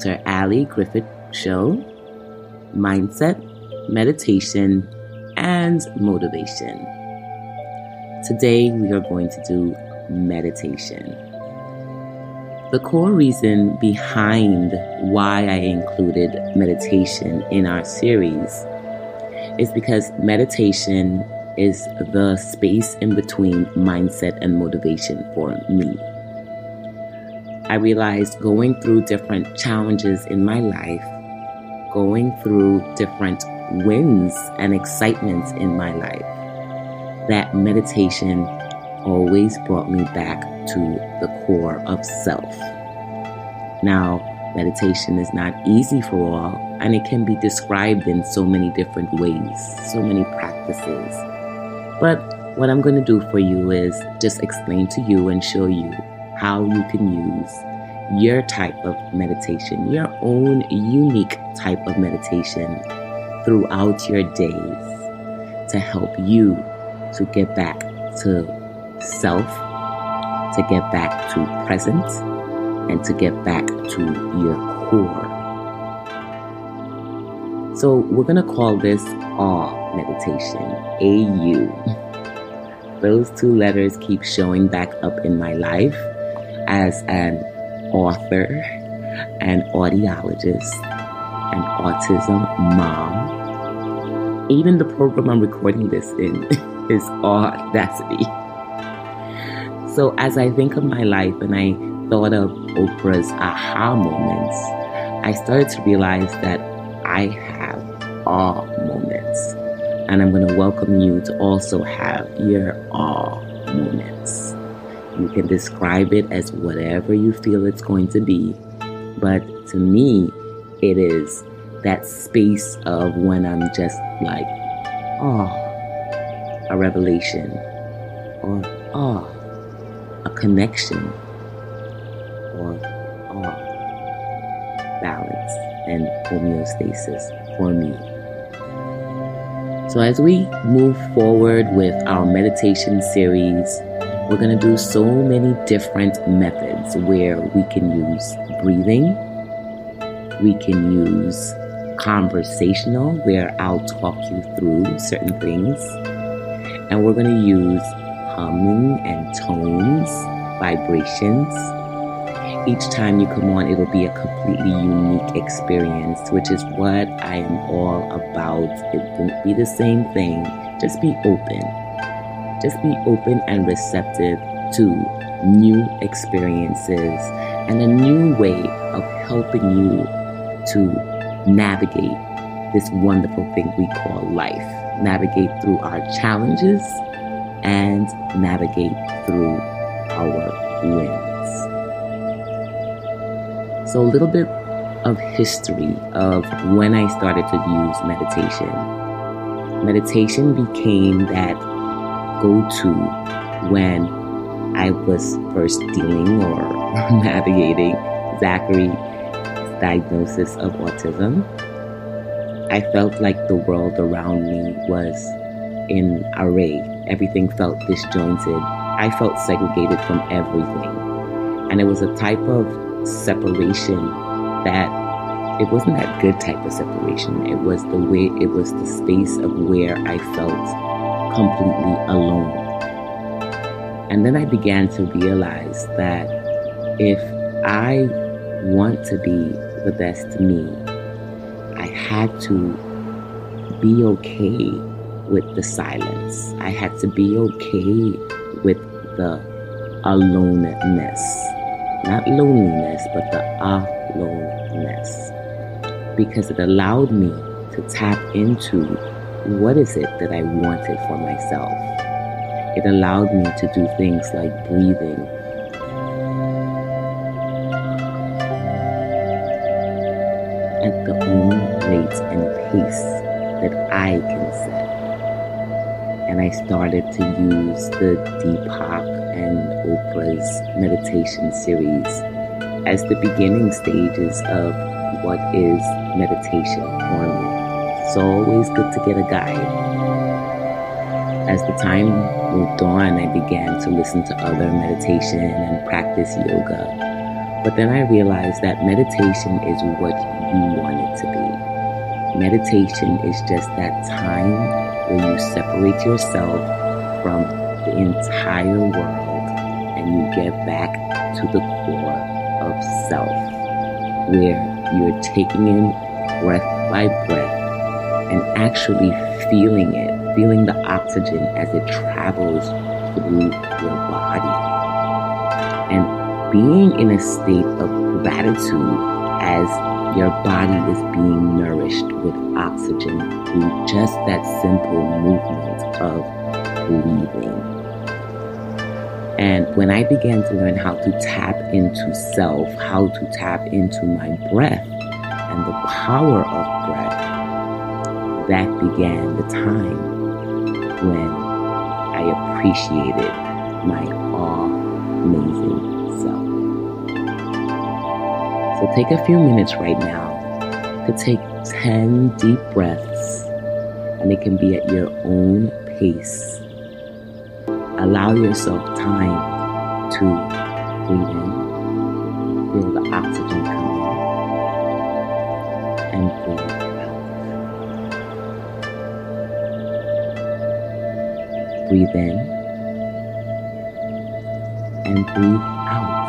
Dr. Ali Griffith Show Mindset, Meditation, and Motivation. Today we are going to do meditation. The core reason behind why I included meditation in our series is because meditation is the space in between mindset and motivation for me. I realized going through different challenges in my life, going through different wins and excitements in my life, that meditation always brought me back to the core of self. Now, meditation is not easy for all, and it can be described in so many different ways, so many practices. But what I'm going to do for you is just explain to you and show you how you can use your type of meditation, your own unique type of meditation throughout your days to help you to get back to self, to get back to present, and to get back to your core. So, we're going to call this AW meditation, A U. Those two letters keep showing back up in my life as an author, an audiologist, an autism mom. Even the program I'm recording this in is Audacity. So as I think of my life and I thought of Oprah's aha moments, I started to realize that I have awe moments. And I'm going to welcome you to also have your awe moments. You can describe it as whatever you feel it's going to be. But to me, it is that space of when I'm just like, oh, a revelation, or oh, a connection, or oh, balance and homeostasis for me. So, as we move forward with our meditation series, we're going to do so many different methods where we can use breathing, we can use conversational, where I'll talk you through certain things, and we're going to use humming and tones, vibrations. Each time you come on, it'll be a completely unique experience, which is what I am all about. It won't be the same thing. Just be open just be open and receptive to new experiences and a new way of helping you to navigate this wonderful thing we call life. Navigate through our challenges and navigate through our wins. So, a little bit of history of when I started to use meditation. Meditation became that go to when I was first dealing or navigating Zachary's diagnosis of autism. I felt like the world around me was in array. Everything felt disjointed. I felt segregated from everything. And it was a type of separation that it wasn't that good type of separation. It was the way, it was the space of where I felt completely alone. And then I began to realize that if I want to be the best me, I had to be okay with the silence. I had to be okay with the aloneness. Not loneliness, but the aloneness. Because it allowed me to tap into what is it that I wanted for myself? It allowed me to do things like breathing. At the own rate and pace that I can set. And I started to use the Deepak and Oprah's meditation series as the beginning stages of what is meditation for me. It's always good to get a guide. As the time moved on, I began to listen to other meditation and practice yoga But then I realized that meditation is what you want it to be. Meditation is just that time where you separate yourself from the entire world and you get back to the core of self, where you're taking in breath by breath and actually feeling it, feeling the oxygen as it travels through your body. And being in a state of gratitude as your body is being nourished with oxygen through just that simple movement of breathing. And when I began to learn how to tap into self, how to tap into my breath and the power of breath, that began the time when I appreciated my amazing self. So take a few minutes right now to take 10 deep breaths, and it can be at your own pace. Allow yourself time to breathe in, feel the oxygen breathe in and breathe out.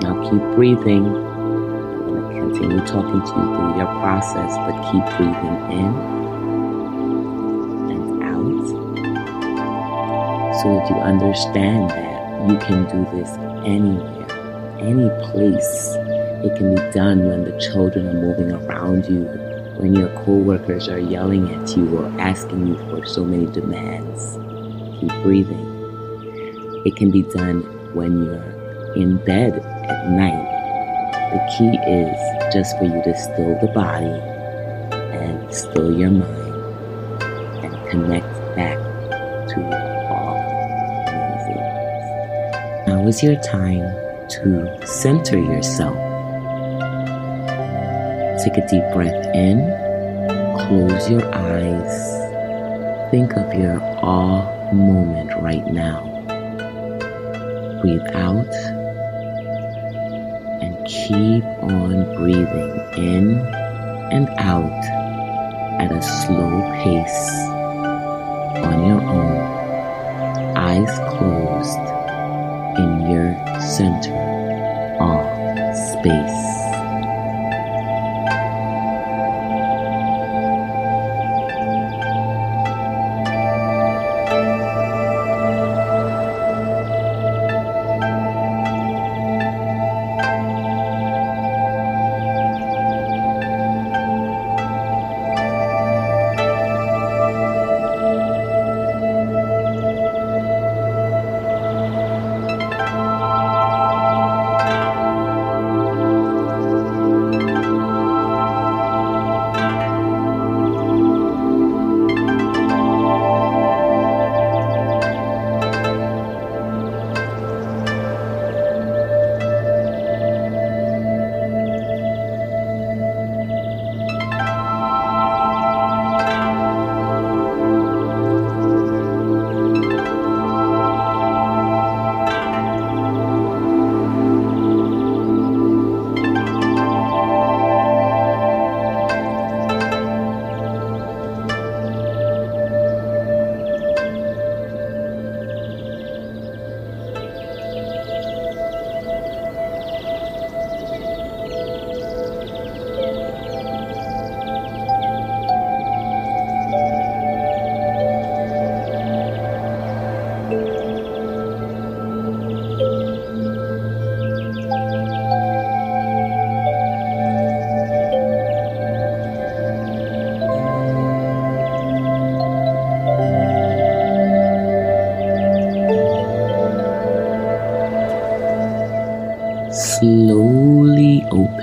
Now keep breathing. I'm going to continue talking to you through your process, but keep breathing in and out so that you understand that you can do this anywhere, any place. It can be done when the children are moving around you when your coworkers are yelling at you or asking you for so many demands. Keep breathing. It can be done when you're in bed at night. The key is just for you to still the body and still your mind and connect back to all amazing. Now is your time to center yourself Take a deep breath in, close your eyes, think of your awe moment right now. Breathe out and keep on breathing in and out at a slow pace on your own, eyes closed in your center of space.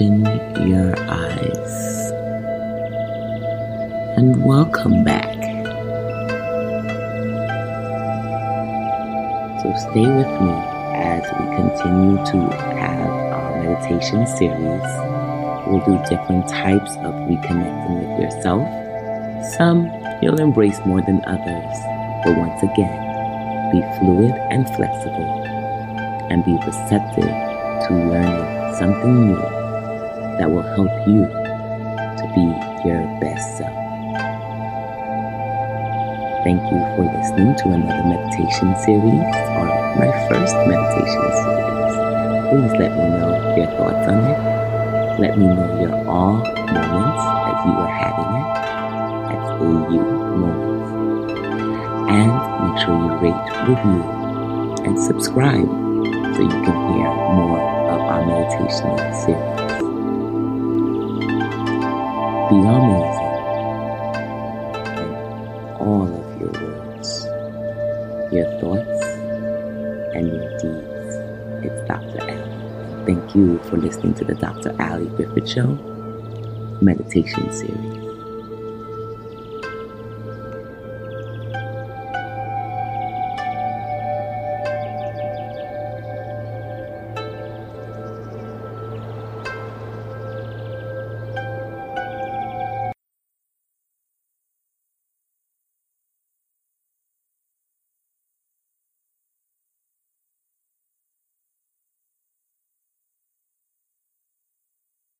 Open your eyes and welcome back. So stay with me as we continue to have our meditation series. We'll do different types of reconnecting with yourself. Some you'll embrace more than others, but once again, be fluid and flexible and be receptive to learning something new that will help you to be your best self. Thank you for listening to another meditation series or my first meditation series. Please let me know your thoughts on it. Let me know your awe moments as you are having it. That's AU moments. And make sure you rate, review, and subscribe so you can hear more of our meditation series. Be amazing in all of your words, your thoughts, and your deeds. It's Dr. Ali. Thank you for listening to the Dr. Ali Griffith Show meditation series.